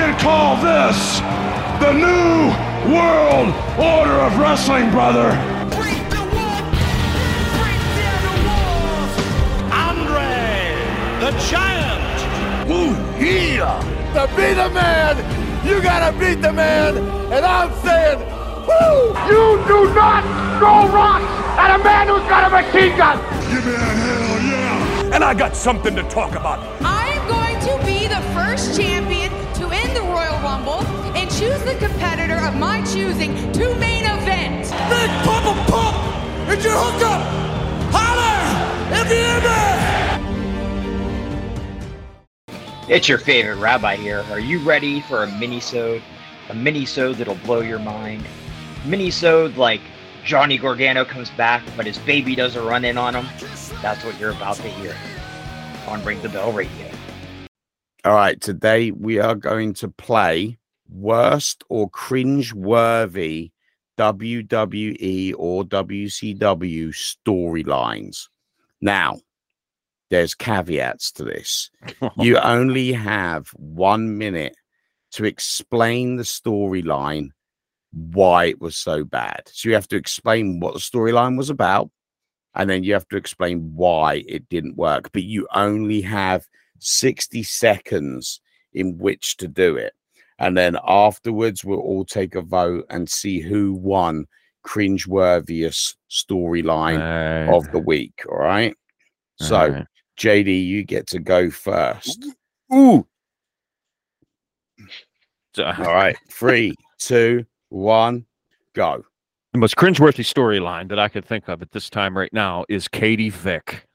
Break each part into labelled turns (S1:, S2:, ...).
S1: can call this the new world order of wrestling, brother.
S2: Break the wall. Break the walls. Andre, the giant.
S3: Ooh, yeah! To be the man, you gotta beat the man, and I'm saying, woo!
S4: You do not throw rocks at a man who's got a machine gun.
S1: Give me that hell yeah.
S3: And I got something to talk about.
S5: I am going to be the first champion choose the competitor of my choosing to main event.
S3: Big Papa Pump, it's your hookup. Holler if you hear.
S6: It's your favorite rabbi here. Are you ready for a mini-sode? A mini-sode that'll blow your mind. Mini-sode like Johnny Gargano comes back, but his baby does a run in on him. That's what you're about to hear on Ring the Bell Radio.
S7: All right, today we are going to play worst or cringe worthy WWE or WCW storylines. Now, there's caveats to this. you only have one minute to explain the storyline, why it was so bad. So you have to explain what the storyline was about, and then you have to explain why it didn't work. But you only have 60 seconds in which to do it. And then afterwards, we'll all take a vote and see who won cringeworthiest storyline of the week. All right. So,
S8: Alright.
S7: JD, you get to go first.
S8: Ooh. So, uh,
S7: All right. Three, two, one, go.
S8: the most cringeworthy storyline that I could think of at this time right now is Katie Vick.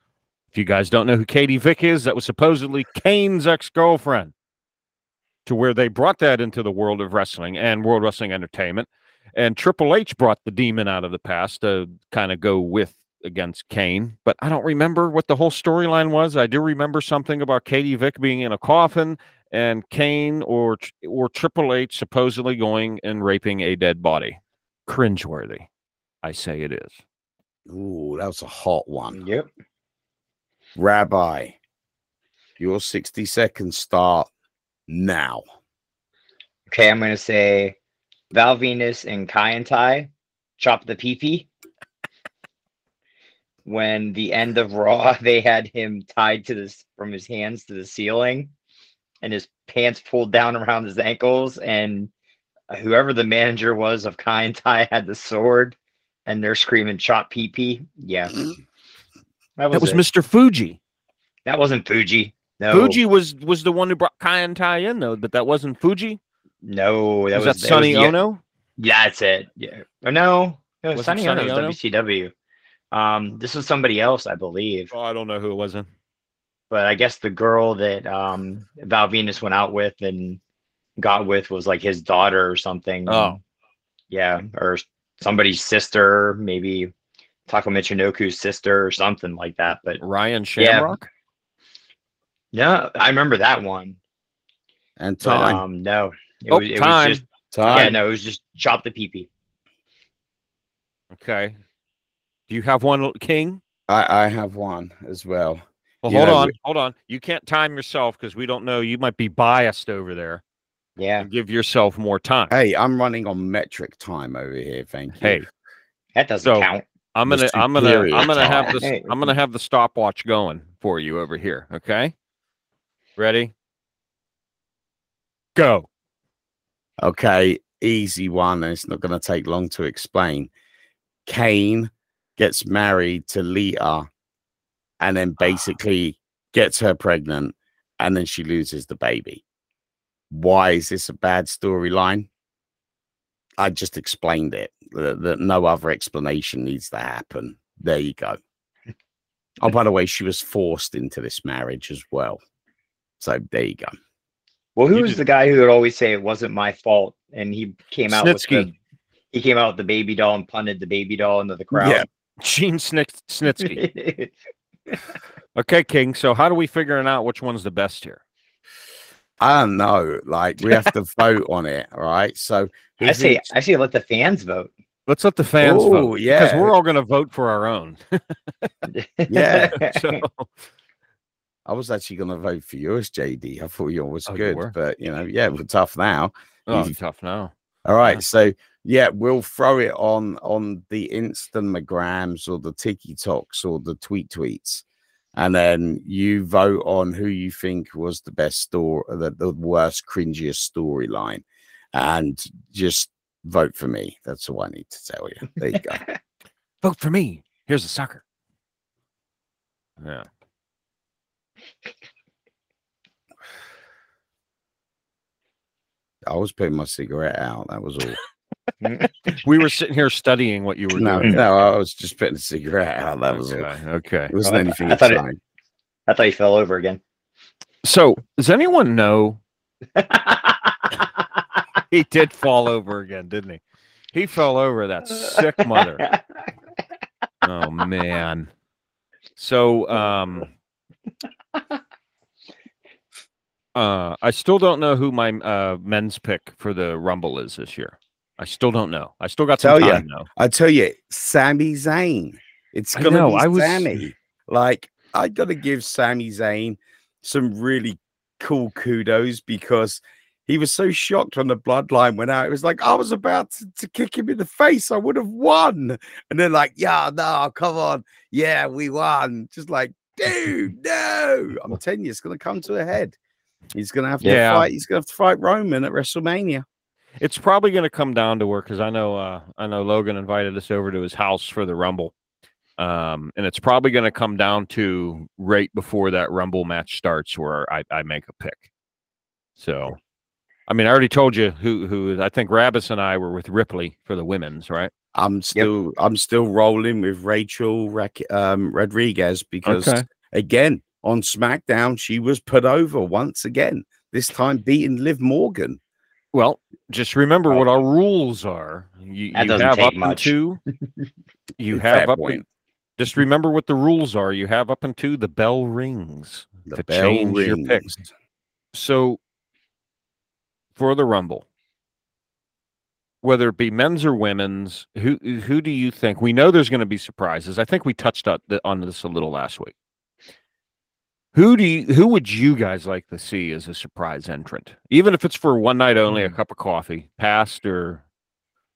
S8: If you guys don't know who Katie Vick is, that was supposedly Kane's ex-girlfriend. To where they brought that into the world of wrestling and World Wrestling Entertainment. And Triple H brought the demon out of the past to kind of go with against Kane. But I don't remember what the whole storyline was. I do remember something about Katie Vick being in a coffin and Kane or or Triple H supposedly going and raping a dead body. Cringeworthy. I say it is.
S7: Ooh, that was a hot one.
S6: Yep.
S7: Rabbi, your 60 seconds start now.
S6: Okay, I'm gonna say Val Venis and Kai En Tai chop the pee when the end of Raw they had him tied to this from his hands to the ceiling and his pants pulled down around his ankles and whoever the manager was of Kai En Tai had the sword and they're screaming chop pee pee. Yeah. That was,
S8: That was. Mr. Fuji.
S6: That wasn't Fuji. No.
S8: Fuji was was the one who brought Kai En Tai in though, but that wasn't Fuji.
S6: No, that
S8: was,
S6: was
S8: that Sonny Onoo?
S6: Yeah, that's it. Yeah. Or no, no,
S8: Was
S6: Sonny
S8: Sonny Onoo
S6: was WCW. Um, this was somebody else, I believe.
S8: Oh, I don't know who it was in.
S6: But I guess the girl that um Val Venis went out with and got with was like his daughter or something.
S8: Oh.
S6: Yeah, or somebody's sister, maybe Taka Michinoku's sister or something like that. But
S8: Ryan
S6: Yeah.
S8: Shamrock.
S6: no, I remember that one.
S7: And
S6: But,
S7: time.
S6: um, no, it,
S8: Oh,
S6: was, it
S8: time.
S6: was just
S7: time.
S6: yeah, no, it was just chop the pee pee.
S8: Okay. Do you have one, King?
S7: I, I have one as well.
S8: Well,
S7: You
S8: hold
S7: know,
S8: on,
S7: we-
S8: hold on. You can't time yourself because we don't know. You might be biased over there.
S6: Yeah,
S8: give yourself more time.
S7: Hey, I'm running on metric time over here. Thank you.
S8: Hey,
S6: that doesn't
S8: So-
S6: count.
S8: I'm gonna, I'm gonna, I'm gonna have this. I'm gonna have the stopwatch going for you over here. Okay. Ready? Go.
S7: Okay, easy one. And it's not going to take long to explain. Kane gets married to Lita and then ah. basically gets her pregnant and then she loses the baby. Why is this a bad storyline? I just explained it. That, that no other explanation needs to happen. There you go. Oh, by the way, she was forced into this marriage as well. So there you go.
S6: Well, who
S8: You
S6: was
S8: did-
S6: the guy who would always say it wasn't my fault, and he came out with the,
S8: Snitsky.
S6: he came out with the baby doll and punted the baby doll into the crowd.
S7: Yeah.
S8: Gene Snits- Snitsky. Okay, King. So how do we figuring out which one's the best here?
S7: I don't know. Like we have to vote on it, right? So
S6: I
S7: who's
S6: say I say let the fans vote.
S8: Let's let the fans
S7: Ooh,
S8: vote. Because we're all going to vote for our own.
S7: Yeah.
S8: so
S7: I was actually going to vote for yours, JD. I thought yours was
S8: Oh,
S7: good,
S8: were?
S7: but you know, yeah, we're tough now.
S8: Oh, tough now.
S7: All right,
S8: Yeah.
S7: so yeah, we'll throw it on on the Instagrams or the TikToks or the tweet tweets, and then you vote on who you think was the best story, the, the worst, cringiest storyline, and just vote for me. That's all I need to tell you. There you go.
S8: Vote for me. Here's a sucker. Yeah.
S7: I was putting my cigarette out. That was all.
S8: We were sitting here studying what you were
S7: No,
S8: doing.
S7: no, I was just putting a cigarette out. That was all.
S8: okay. okay.
S7: It wasn't
S6: I-
S7: anything
S6: I thought it- I thought he fell over again.
S8: So, does anyone know he did fall over again, didn't he? He fell over that sick mother. Oh man. So um uh I still don't know who my uh men's pick for the Rumble is this year. I still don't know. I still got some
S7: Tell
S8: time though.
S7: I tell you, Sami Zayn. It's gonna
S8: know,
S7: be
S8: I was-
S7: Sami. Like I gotta give Sami Zayn some really cool kudos because he was so shocked when the bloodline went out. It was like I was about to, to kick him in the face. I would have won. And then like, yeah, no, come on. Yeah, we won. Just like, dude, no. I'm telling you, it's gonna come to a head. He's gonna have to
S8: Yeah.
S7: fight. He's gonna have to fight Roman at WrestleMania.
S8: It's probably going to come down to work because I know uh, I know Logan invited us over to his house for the Rumble, um, and it's probably going to come down to right before that Rumble match starts where I, I make a pick. So, I mean, I already told you who who I think Rabbis and I were with Ripley for the women's, right?
S7: I'm still I'm still rolling with Rachel Rack- um, Rodriguez because
S8: Okay.
S7: again on SmackDown she was put over once again. This time beating Liv Morgan.
S8: Well, just remember what our rules are. You,
S6: That
S8: you
S6: doesn't
S8: have
S6: take
S8: up
S6: much.
S8: into you have up.
S7: point.
S8: In, just remember what the rules are. You have up into the bell rings
S7: The
S8: to
S7: bell
S8: change your picks. So for the Rumble, whether it be men's or women's, who who do you think? We know there's going to be surprises. I think we touched on, this a little last week. Who do you, who would you guys like to see as a surprise entrant, even if it's for one night only, a cup of coffee, past or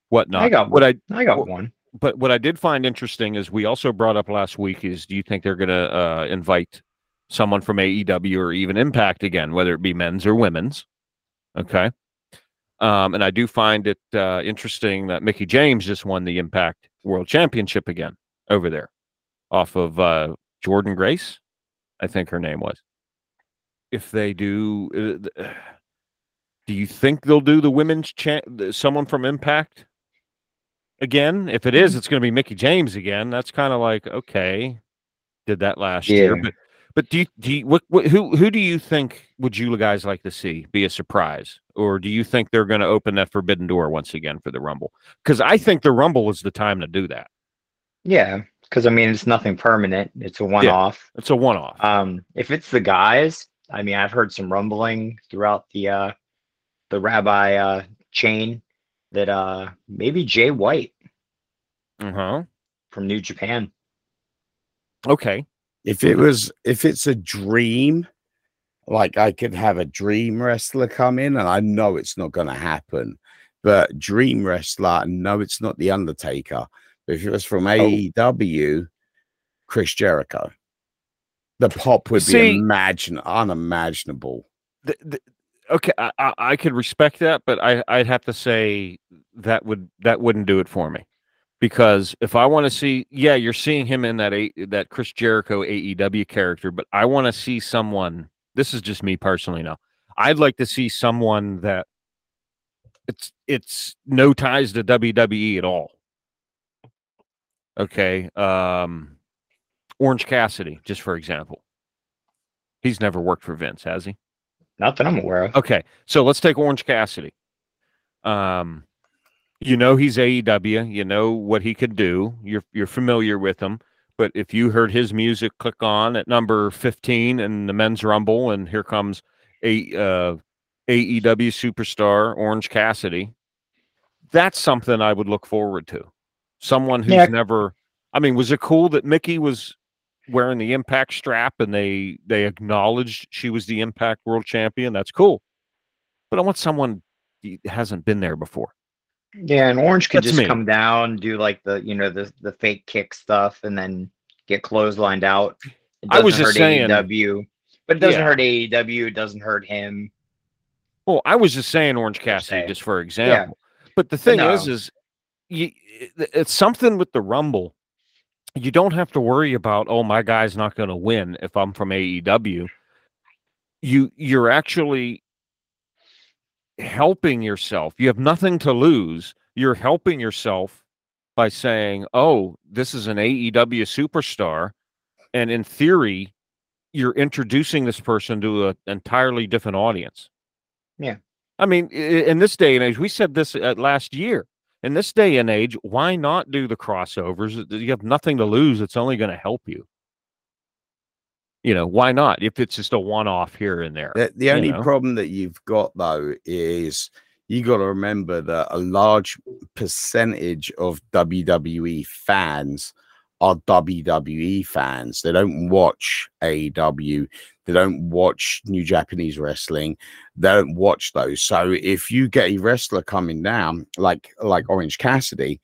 S8: whatnot?
S6: I got
S8: what I
S6: I got one.
S8: but what I did find interesting is we also brought up last week is do you think they're going to uh, invite someone from AEW or even Impact again, whether it be men's or women's? Okay. Um, and I do find it uh, interesting that Mickie James just won the Impact World Championship again over there off of uh, Jordynne Grace, I think her name was. If they do, uh, do you think they'll do the women's cha- someone from Impact again? If it is, it's going to be Mickie James again. That's kind of like okay, did that last year, but but do you do you, what, what who who do you think would you guys like to see be a surprise, or do you think they're going to open that forbidden door once again for the Rumble? Because I think the Rumble is the time to do that.
S6: Yeah, because I mean it's nothing permanent. It's a one-off.
S8: It's a one-off.
S6: Um, if it's the guys, I mean I've heard some rumbling throughout the uh the rabbi uh chain that uh maybe Jay White
S8: Uh huh.
S6: from New Japan.
S8: Okay.
S7: If it was if it's a dream, like I could have a dream wrestler come in, and I know it's not gonna happen. But dream wrestler, no, it's not the Undertaker. But if it was from oh. AEW, Chris Jericho. The pop would
S8: See-
S7: be imagine unimaginable.
S8: th- th- okay, I, I, I could respect that, but I, I'd have to say that would that wouldn't do it for me, because if I want to see, yeah, you're seeing him in that a, that Chris Jericho AEW character, but I want to see someone. This is just me personally now. I'd like to see someone that it's it's no ties to WWE at all. Okay, um, Orange Cassidy, just for example. He's never worked for Vince, has he?
S6: Not that I'm aware of.
S8: Okay, so let's take Orange Cassidy. Um, you know he's AEW. You know what he could do. You're you're familiar with him. But if you heard his music click on at number fifteen in the men's rumble, and here comes a uh, AEW superstar Orange Cassidy, that's something I would look forward to. Someone who's
S6: Yeah.
S8: never. I mean, was it cool that Mickie was wearing the Impact strap and they they acknowledged she was the Impact World Champion. That's cool. But I want someone that hasn't been there before.
S6: Yeah, and Orange could
S8: That's
S6: just
S8: me.
S6: come down, do like the you know the the fake kick stuff, and then get clotheslined out. It
S8: I was just
S6: hurt
S8: saying-
S6: AEW, but it doesn't
S8: Yeah.
S6: hurt AEW. It doesn't hurt him.
S8: Well, I was just saying Orange Cassidy just for example. But the thing is,
S6: no.
S8: is you, it- it's something with the Rumble. You don't have to worry about oh my guy's not going to win if I'm from AEW. You you're actually helping yourself. You have nothing to lose. You're helping yourself by saying, "Oh, this is an AEW superstar," and in theory, you're introducing this person to an entirely different audience.
S6: Yeah.
S8: I mean, in this day and age, we said this uh, last year. In this day and age, why not do the crossovers? You have nothing to lose. It's only going to help you. You know, why not? If it's just a one-off here and there.
S7: The, the only
S8: know?
S7: problem that you've got though is you got to remember that a large percentage of WWE fans are WWE fans. They don't watch aw They don't watch New Japanese Wrestling. They don't watch those. So if you get a wrestler coming down like like Orange Cassidy,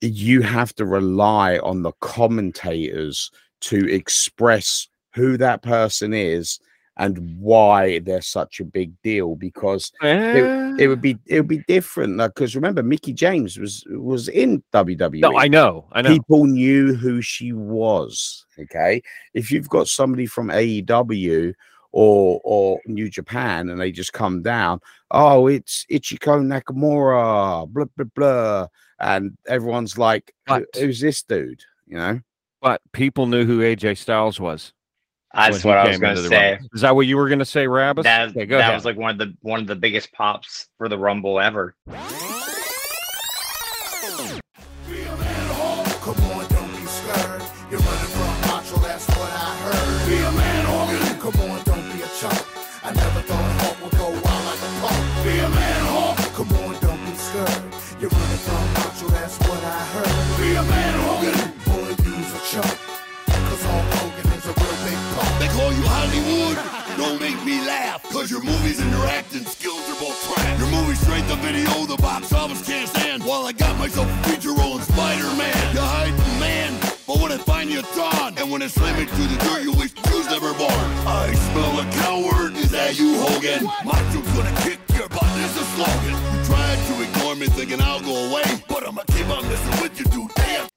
S7: you have to rely on the commentators to express who that person is and why they're such a big deal because
S8: Eh,
S7: it would be it would be different because remember Mickie James was was in WWE.
S8: no, I know, I know.
S7: People knew who she was. Okay, if you've got somebody from AEW or or New Japan and they just come down, oh, it's Ichiko Nakamura, blah blah blah, and everyone's like, "Who- who's this dude? You know.
S8: but people knew who AJ Styles was.
S6: That's what I was going to say.
S8: Rumble. Is that what you were going to say, Rabbit?
S6: That,
S8: Okay, go
S6: that
S8: ahead.
S6: was like one of the one of the biggest pops for the Rumble ever.
S3: Don't
S9: make me laugh. Cause your movies and your acting skills are both trash. Your movie straight to video, the box office can't stand. While I got myself a feature role in Spider-Man. You hide the man, but when I find you, it's. And when I slam it to the dirt, you wish you was never born. I smell a coward. Is that you, Hogan? My Macho's gonna kick your butt. This is a slogan. You tried to ignore me thinking I'll go away.